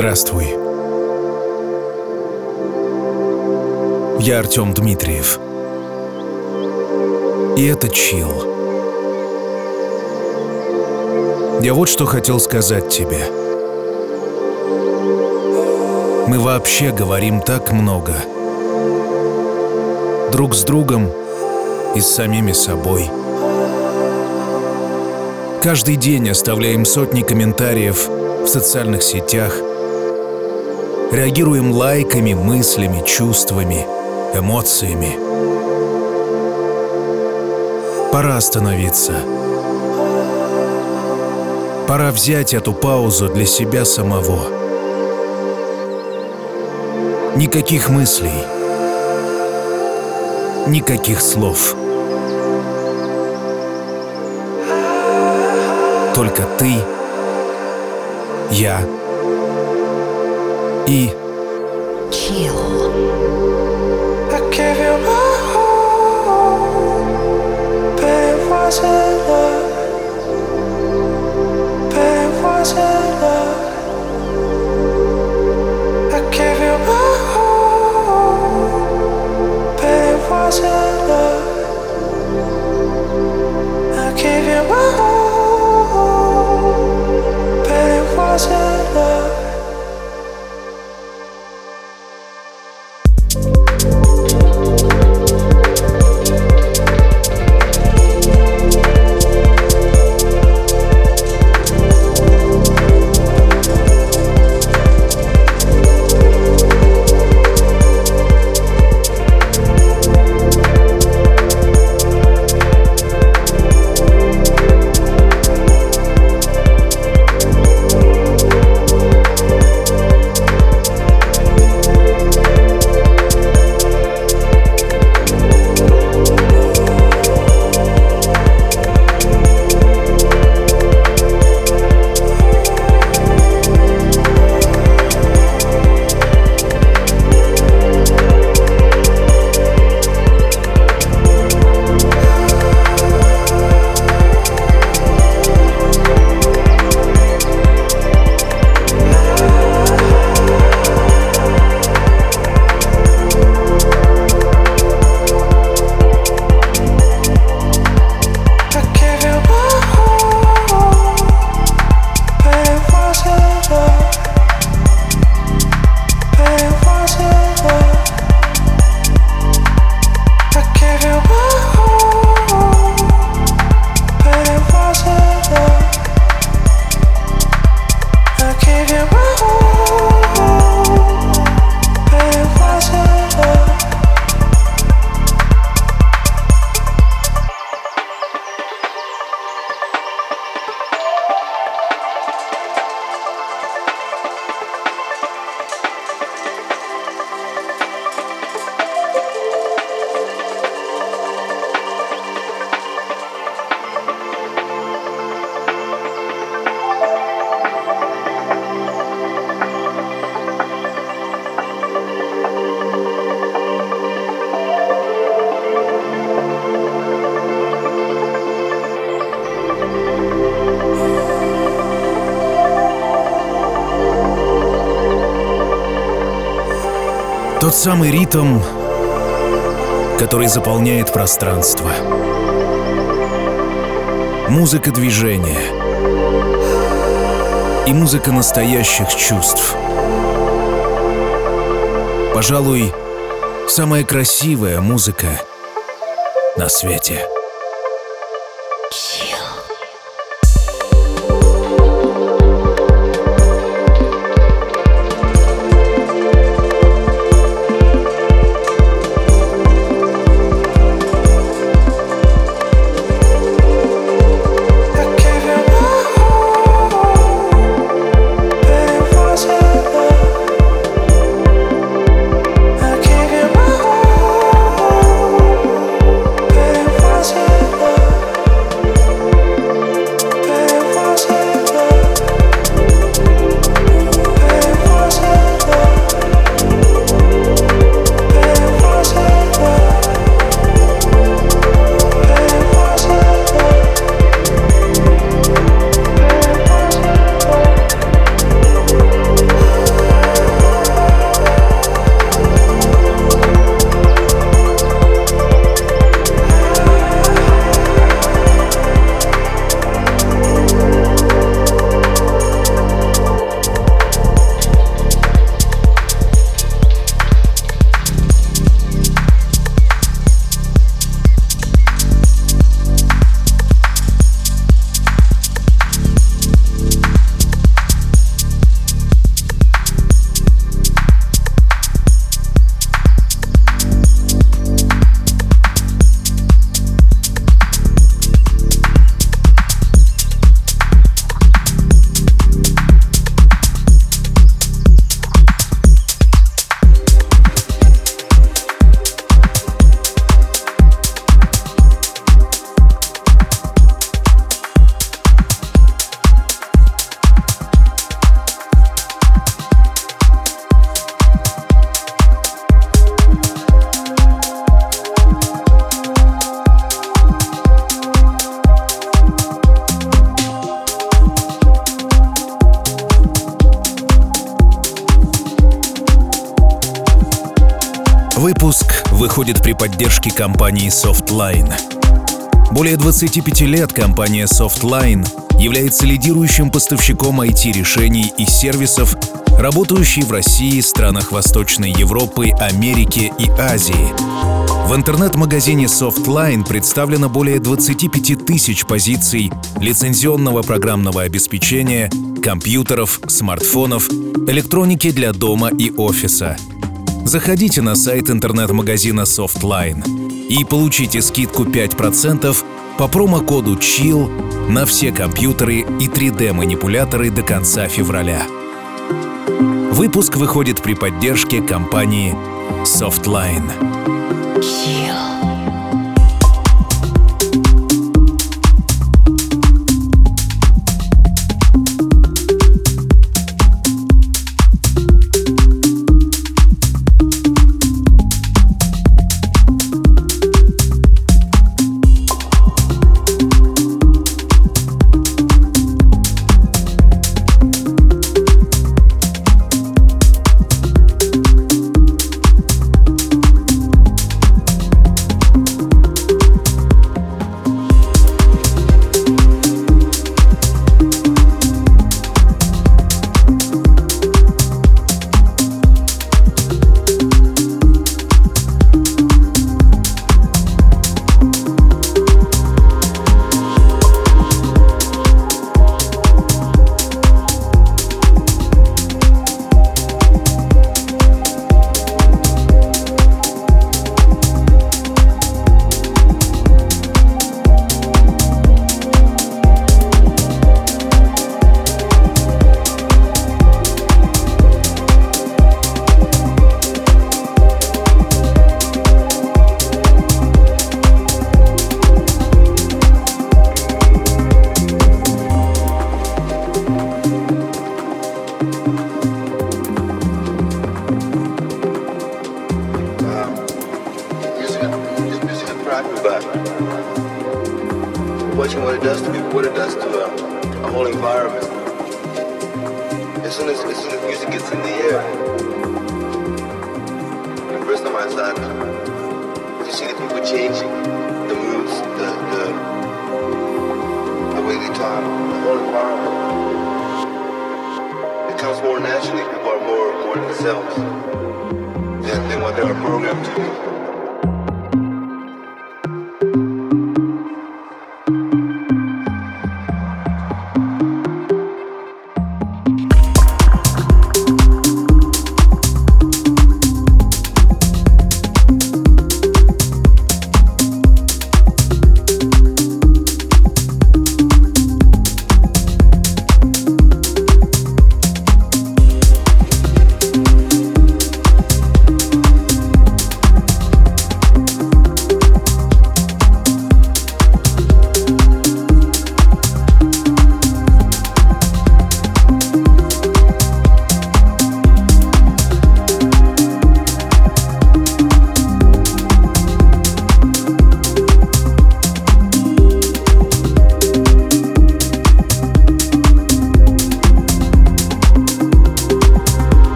Здравствуй. Я Артем Дмитриев. И это Чил. Я вот что хотел сказать тебе. Мы вообще говорим так много. Друг с другом и с самими собой. Каждый день оставляем сотни комментариев в социальных сетях – Реагируем лайками, мыслями, чувствами, эмоциями. Пора остановиться. Пора взять эту паузу для себя самого. Никаких мыслей. Никаких слов. Только ты, я и Chill. I gave you my all, but it wasn't самый ритм, который заполняет пространство. Музыка движения. И музыка настоящих чувств. Пожалуй, самая красивая музыка на свете. поддержки компании Softline. Более 25 лет компания Softline является лидирующим поставщиком IT-решений и сервисов, работающей в России, странах Восточной Европы, Америки и Азии. В интернет-магазине Softline представлено более 25 тысяч позиций лицензионного программного обеспечения, компьютеров, смартфонов, электроники для дома и офиса – заходите на сайт интернет-магазина Softline и получите скидку 5% по промокоду CHILL на все компьютеры и 3D-манипуляторы до конца февраля. Выпуск выходит при поддержке компании Softline. Chill.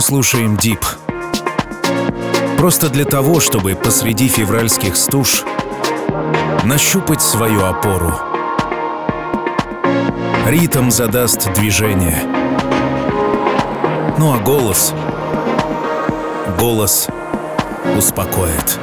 Слушаем Дип. Просто для того, чтобы посреди февральских стуж нащупать свою опору. Ритм задаст движение. Ну а голос... Голос успокоит.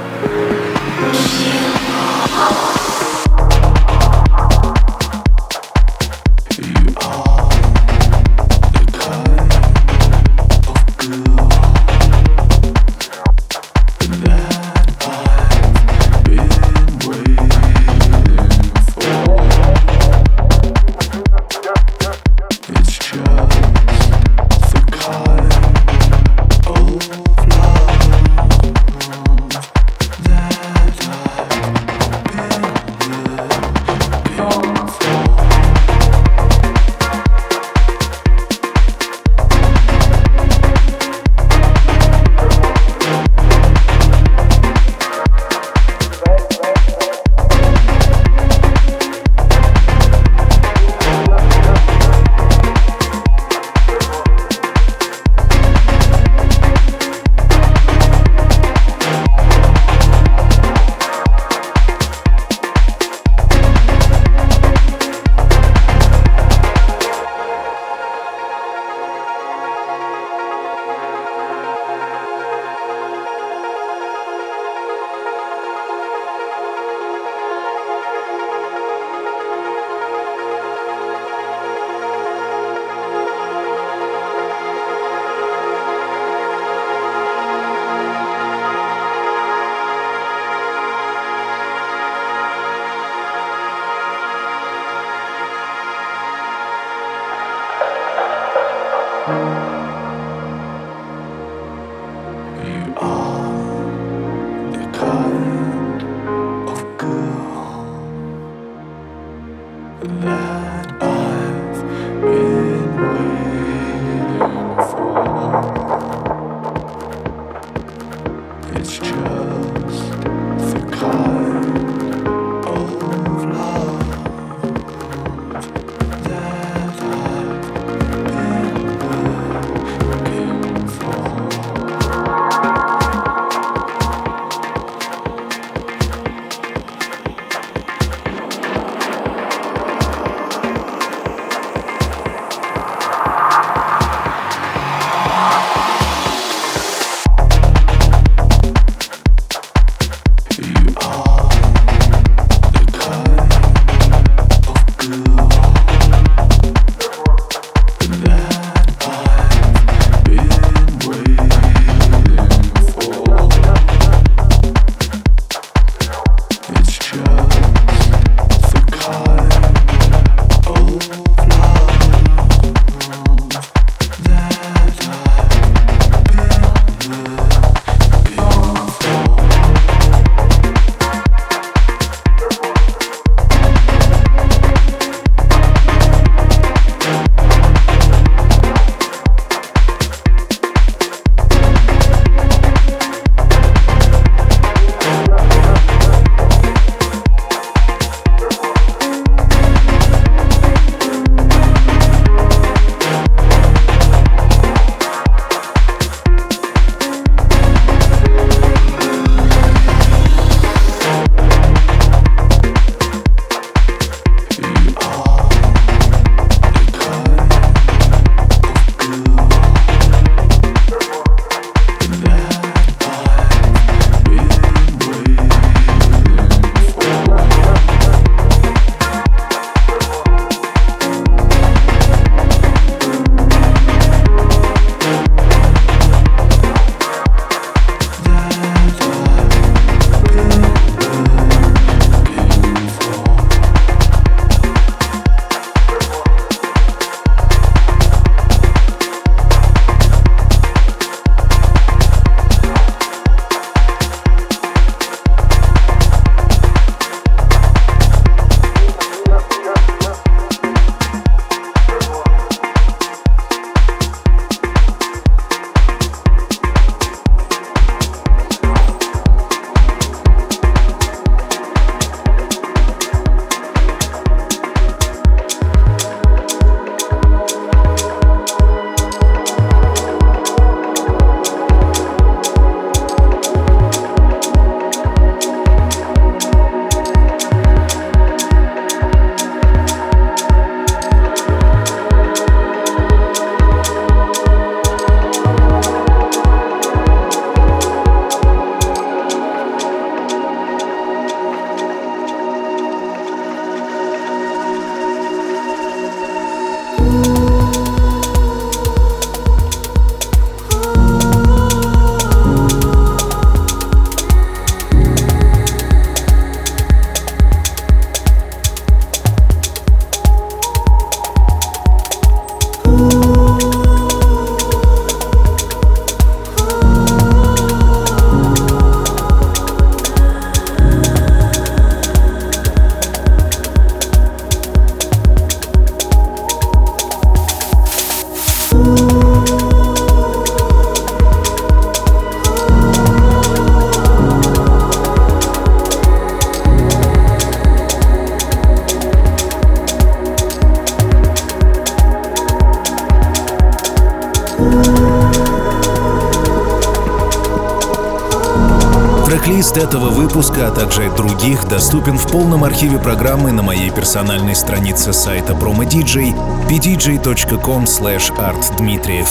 Плейлист этого выпуска, а также других доступен в полном архиве программы на моей персональной странице сайта PromoDJ pdj.com artdmitriev.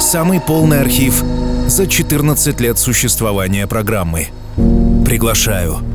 Самый полный архив за 14 лет существования программы. Приглашаю.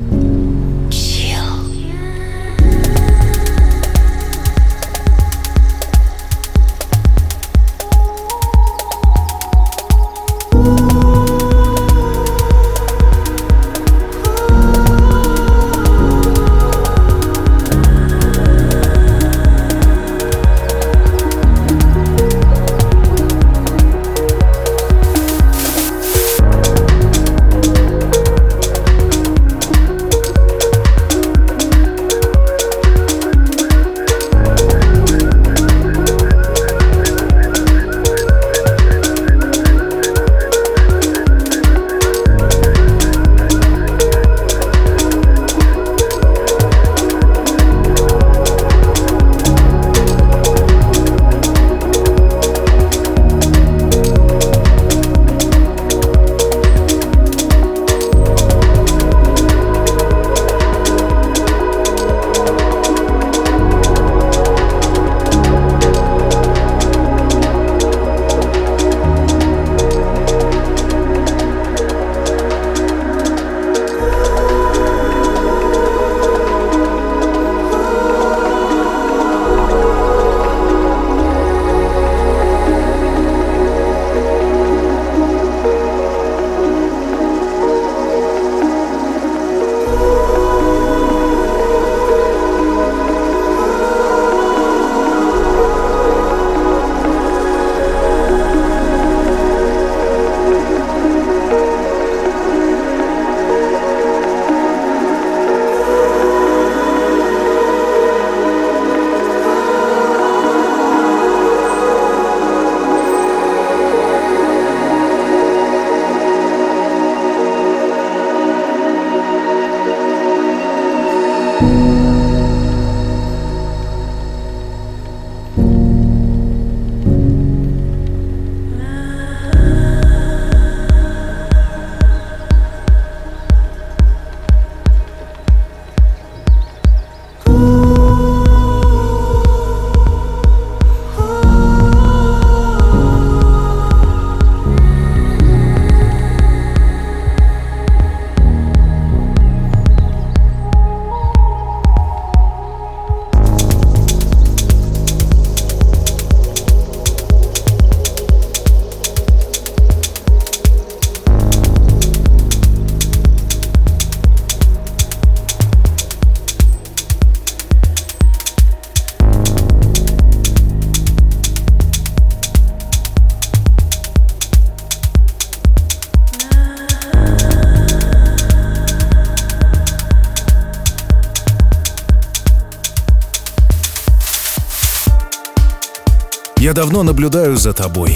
Давно наблюдаю за тобой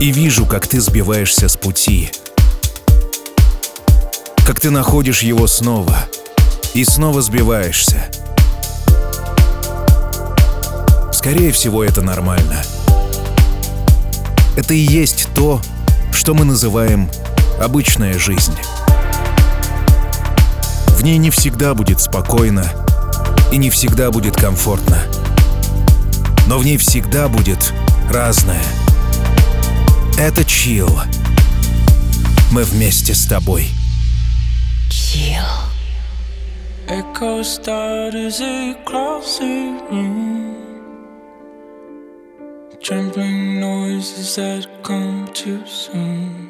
и вижу, как ты сбиваешься с пути, как ты находишь его снова и снова сбиваешься. Скорее всего, это нормально. Это и есть то, что мы называем обычная жизнь. В ней не всегда будет спокойно и не всегда будет комфортно но в ней всегда будет разное. Это чил. Мы вместе с тобой. Чил. Echo starters across the room. Trembling noises that come too soon.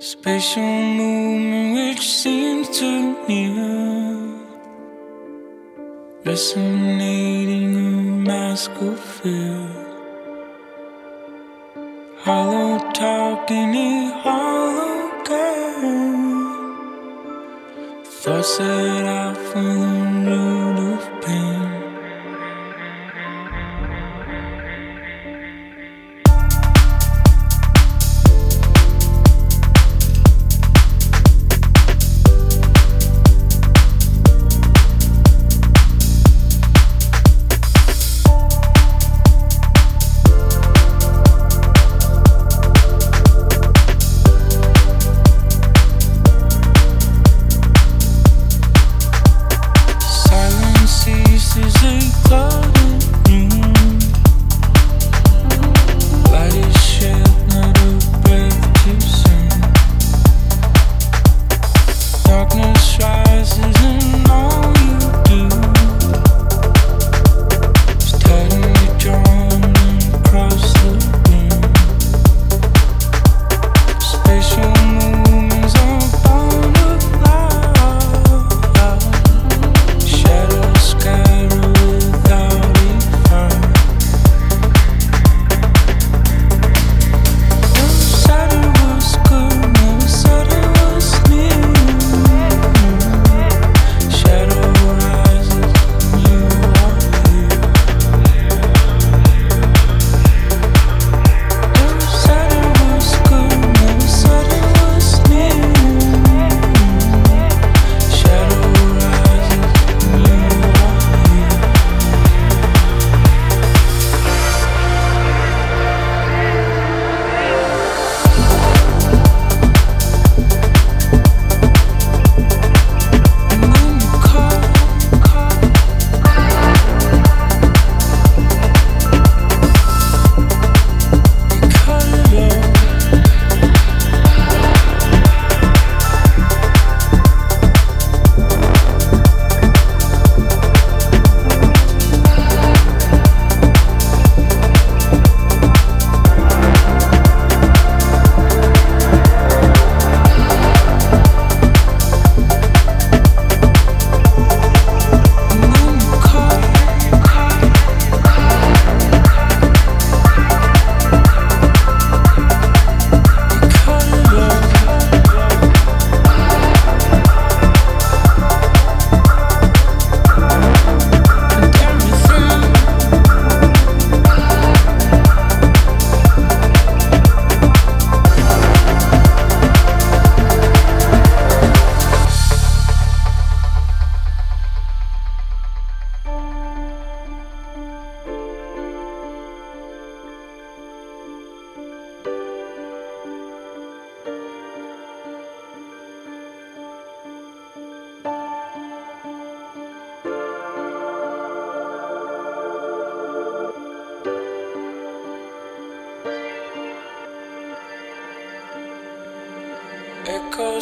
Spatial movement which seems too near. resonating in of field. Hollow talk in a hollow girl. Thoughts that out from the root of pain.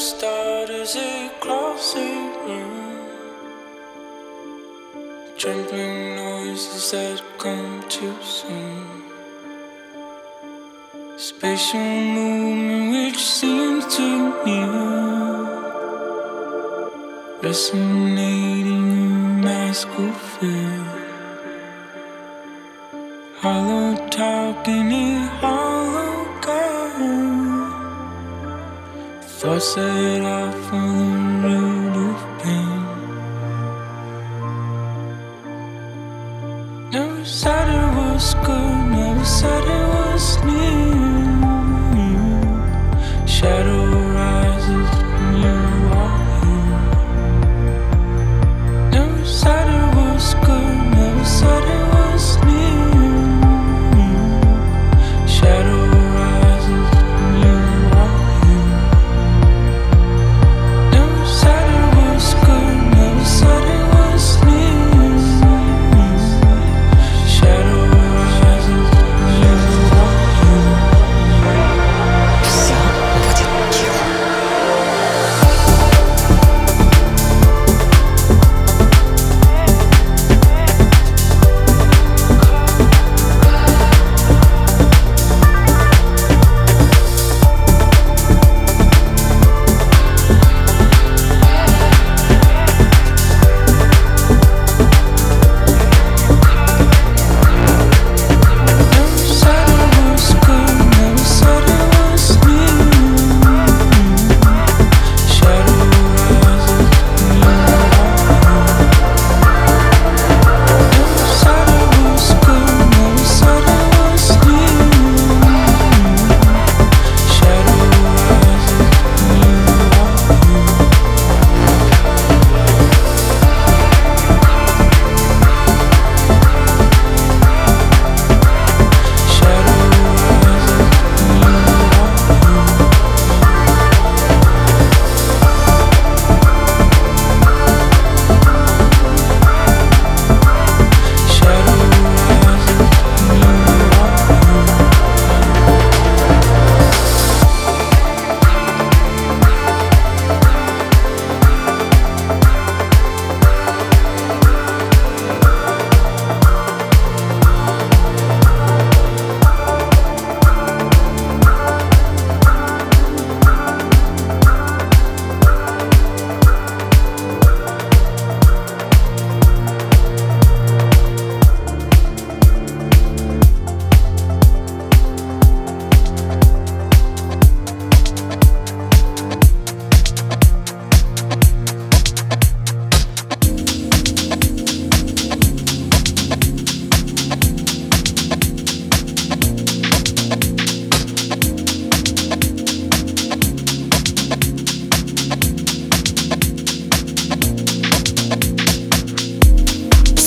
Start as it crosses room. Trembling noises that come too soon. Spatial movement which seems to new. Resonating in my school field. set off on the road.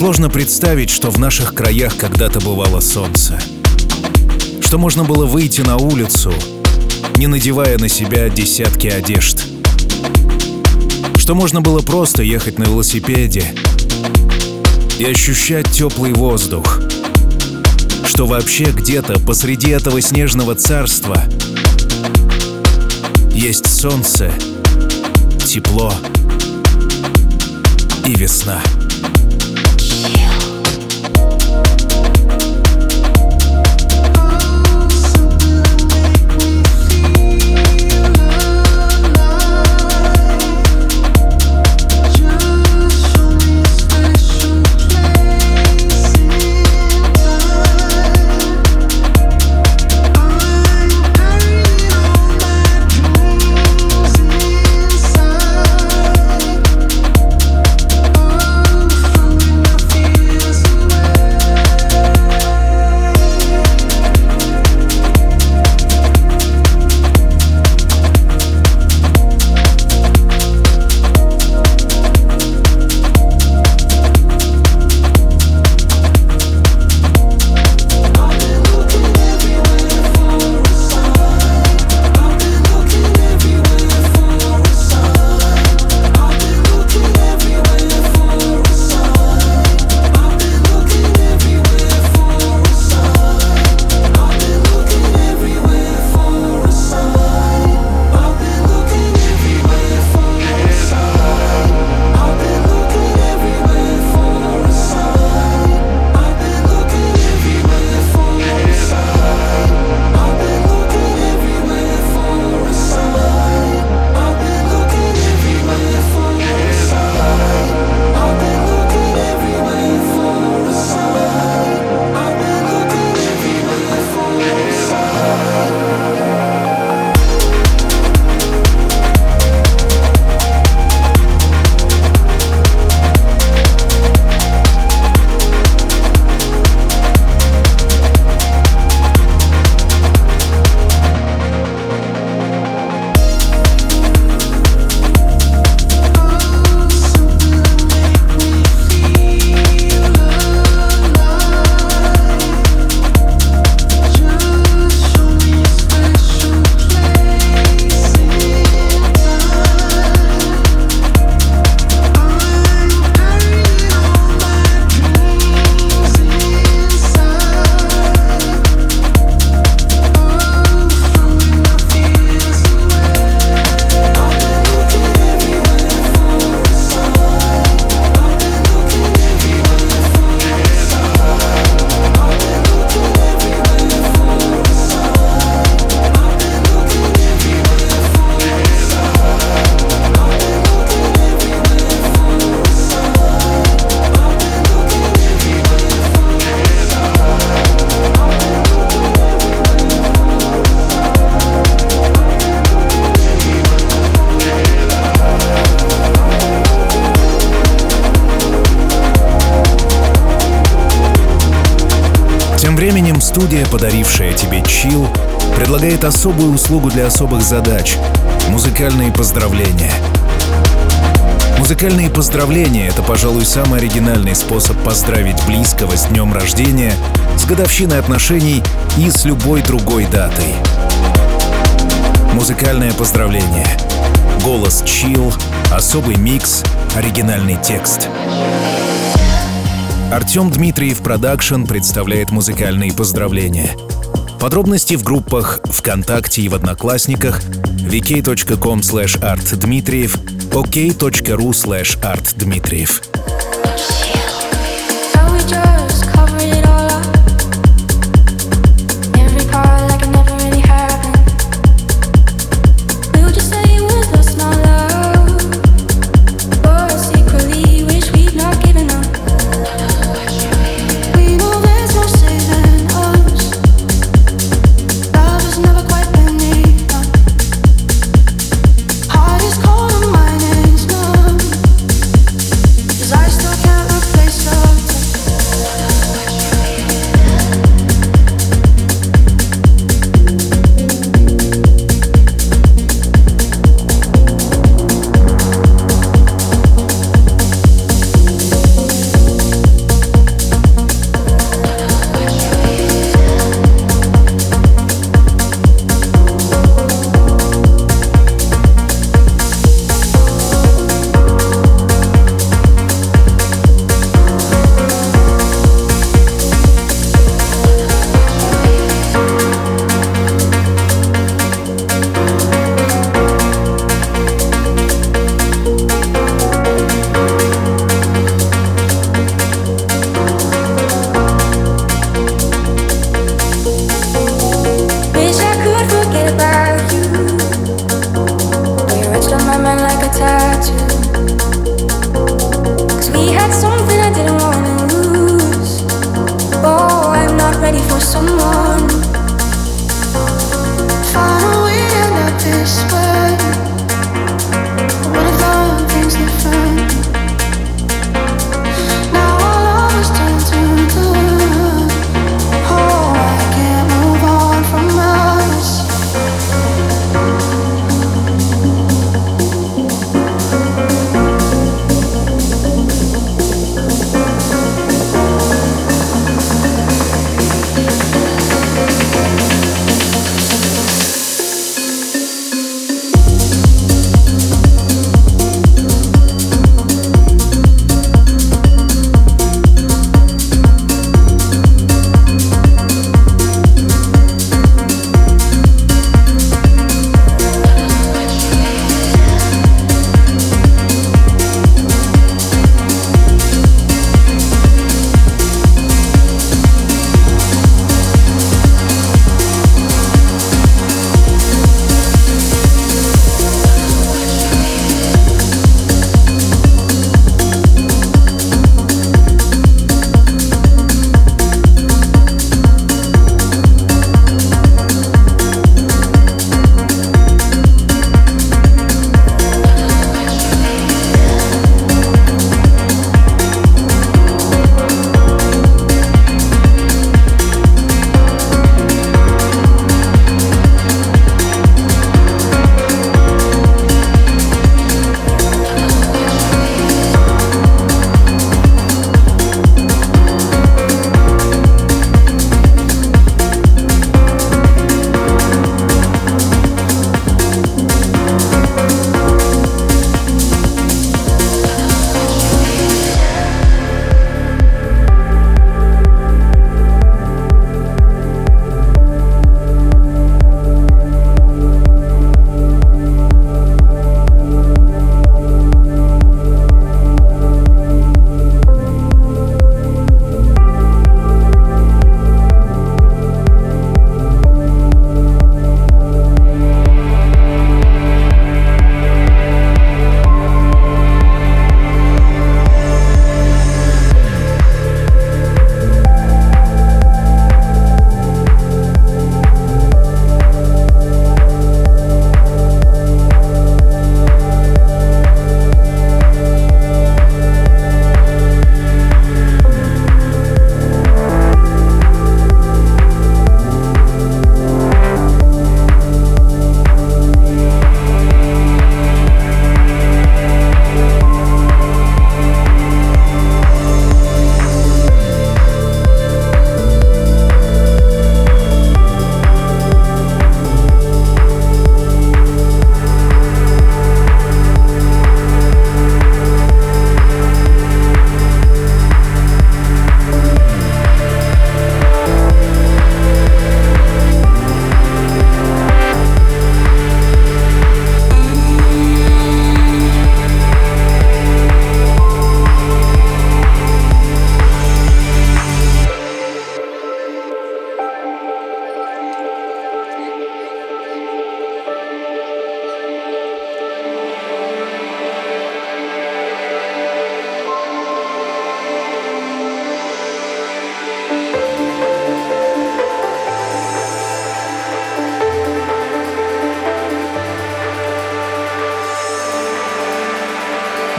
Сложно представить, что в наших краях когда-то бывало солнце. Что можно было выйти на улицу, не надевая на себя десятки одежд. Что можно было просто ехать на велосипеде и ощущать теплый воздух. Что вообще где-то посреди этого снежного царства есть солнце, тепло и весна. Предлагает особую услугу для особых задач — музыкальные поздравления. Музыкальные поздравления — это, пожалуй, самый оригинальный способ поздравить близкого с днем рождения, с годовщиной отношений и с любой другой датой. Музыкальное поздравление. Голос chill, особый микс, оригинальный текст. Артем Дмитриев Production представляет музыкальные поздравления. Подробности в группах ВКонтакте и в Одноклассниках vk.com slash artdmitriev, ok.ru slash artdmitriev. to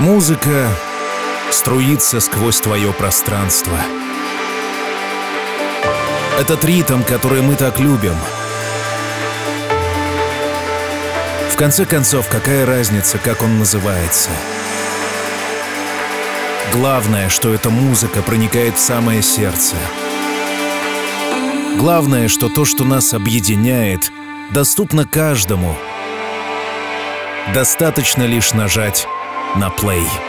Музыка струится сквозь твое пространство. Этот ритм, который мы так любим. В конце концов, какая разница, как он называется? Главное, что эта музыка проникает в самое сердце. Главное, что то, что нас объединяет, доступно каждому. Достаточно лишь нажать на плей.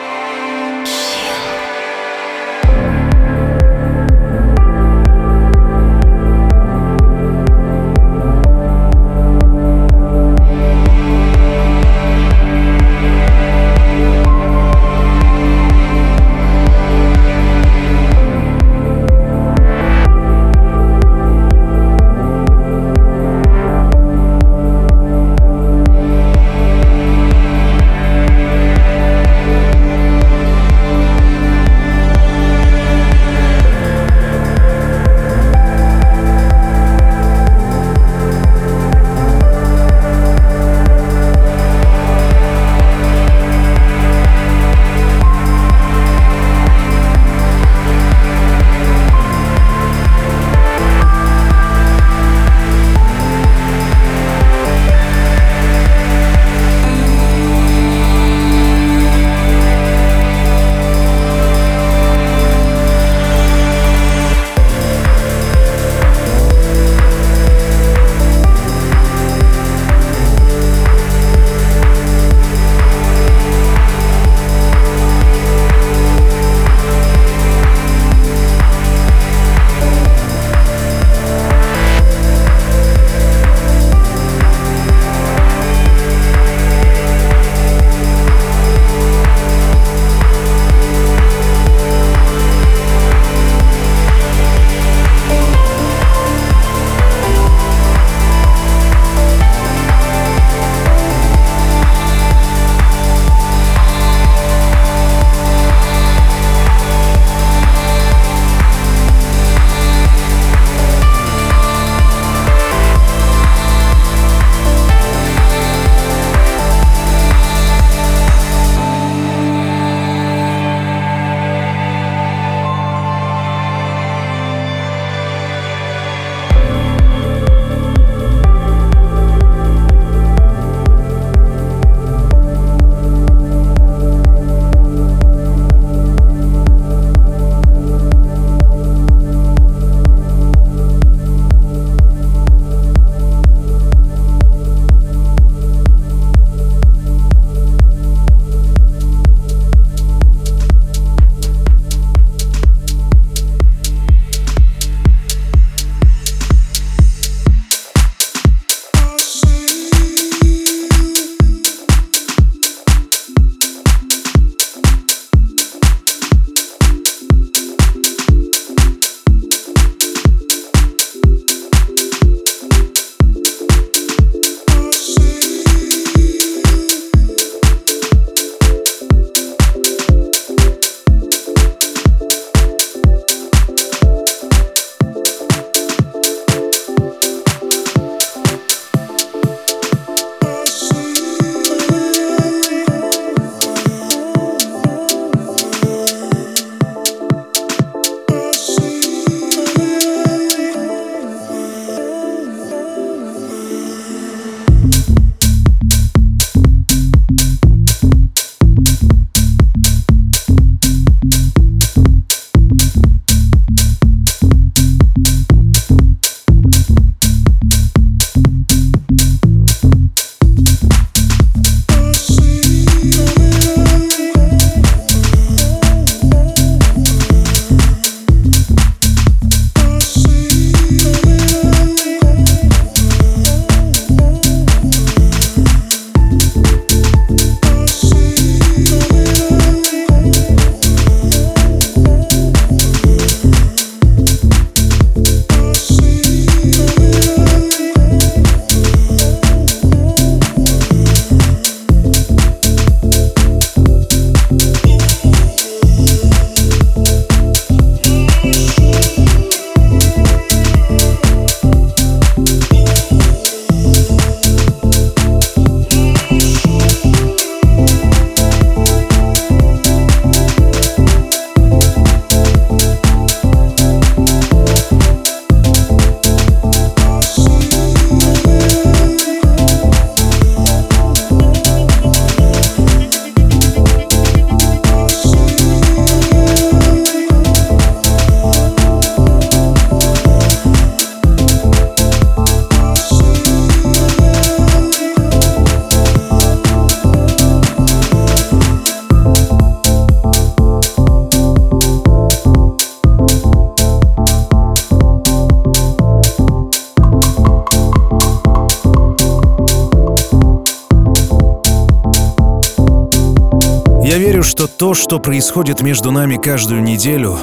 Что то, что происходит между нами каждую неделю,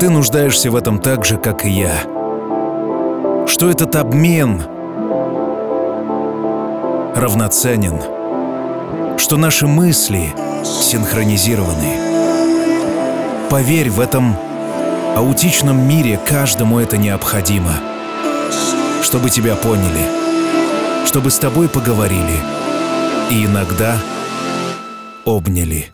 ты нуждаешься в этом так же, как и я. Что этот обмен равноценен. Что наши мысли синхронизированы. Поверь, в этом аутичном мире каждому это необходимо. Чтобы тебя поняли, чтобы с тобой поговорили и иногда обняли.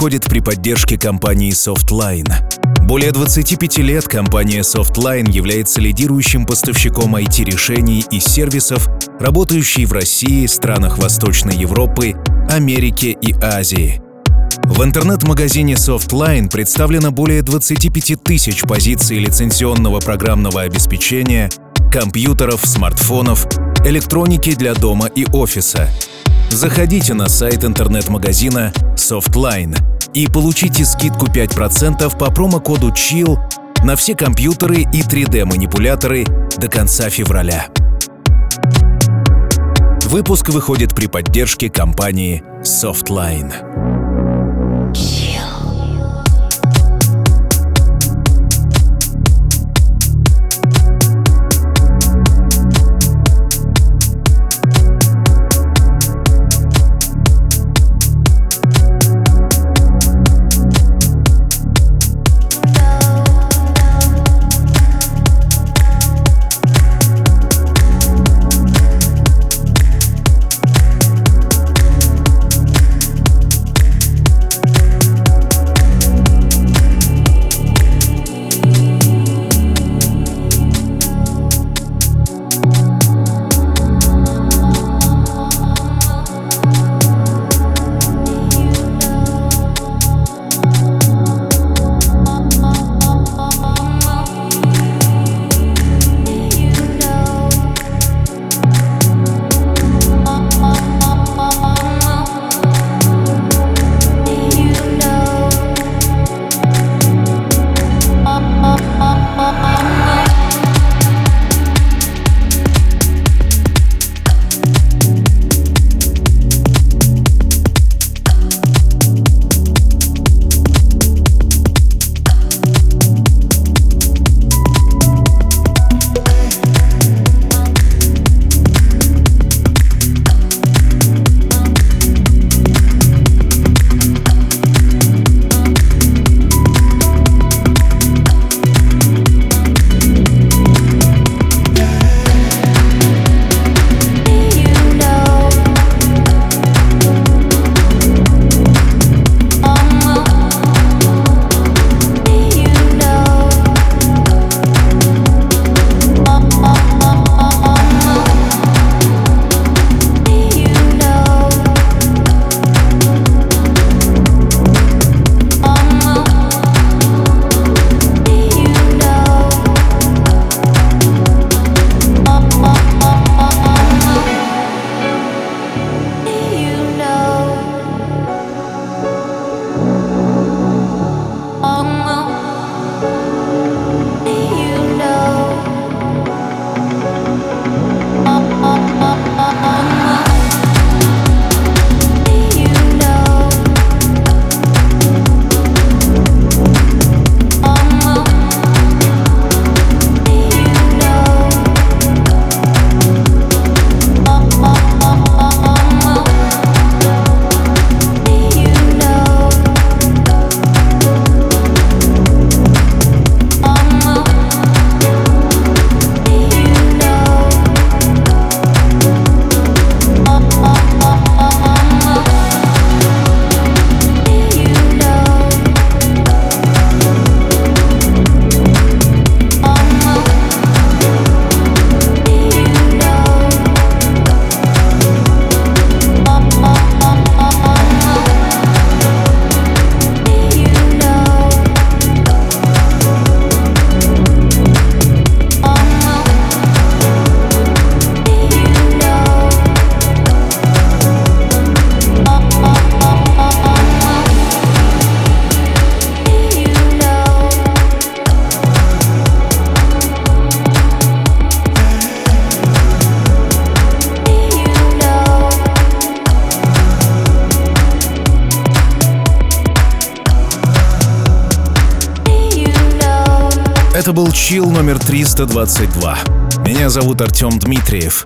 Выходит при поддержке компании Softline. Более 25 лет компания Softline является лидирующим поставщиком IT-решений и сервисов, работающей в России, странах Восточной Европы, Америки и Азии. В интернет-магазине Softline представлено более 25 тысяч позиций лицензионного программного обеспечения, компьютеров, смартфонов, электроники для дома и офиса – Заходите на сайт интернет-магазина Softline и получите скидку 5% по промокоду CHILL на все компьютеры и 3D-манипуляторы до конца февраля. Выпуск выходит при поддержке компании Softline. Чил номер 322. Меня зовут Артем Дмитриев.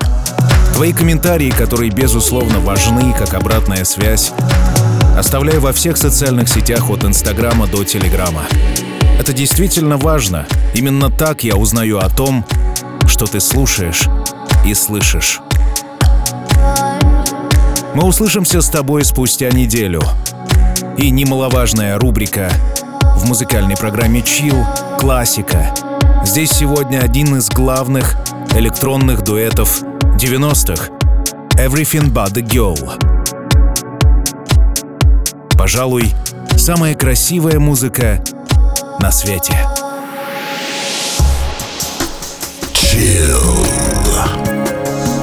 Твои комментарии, которые безусловно важны, как обратная связь, оставляю во всех социальных сетях от Инстаграма до Телеграма. Это действительно важно. Именно так я узнаю о том, что ты слушаешь и слышишь. Мы услышимся с тобой спустя неделю. И немаловажная рубрика в музыкальной программе Chill «Классика». Здесь сегодня один из главных электронных дуэтов 90-х «Everything But The Girl». Пожалуй, самая красивая музыка на свете.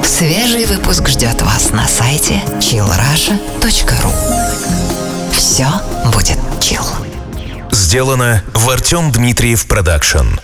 Свежий выпуск ждет вас на сайте chillrasha.ru Все будет chill. Сделано в Артем Дмитриев Продакшн.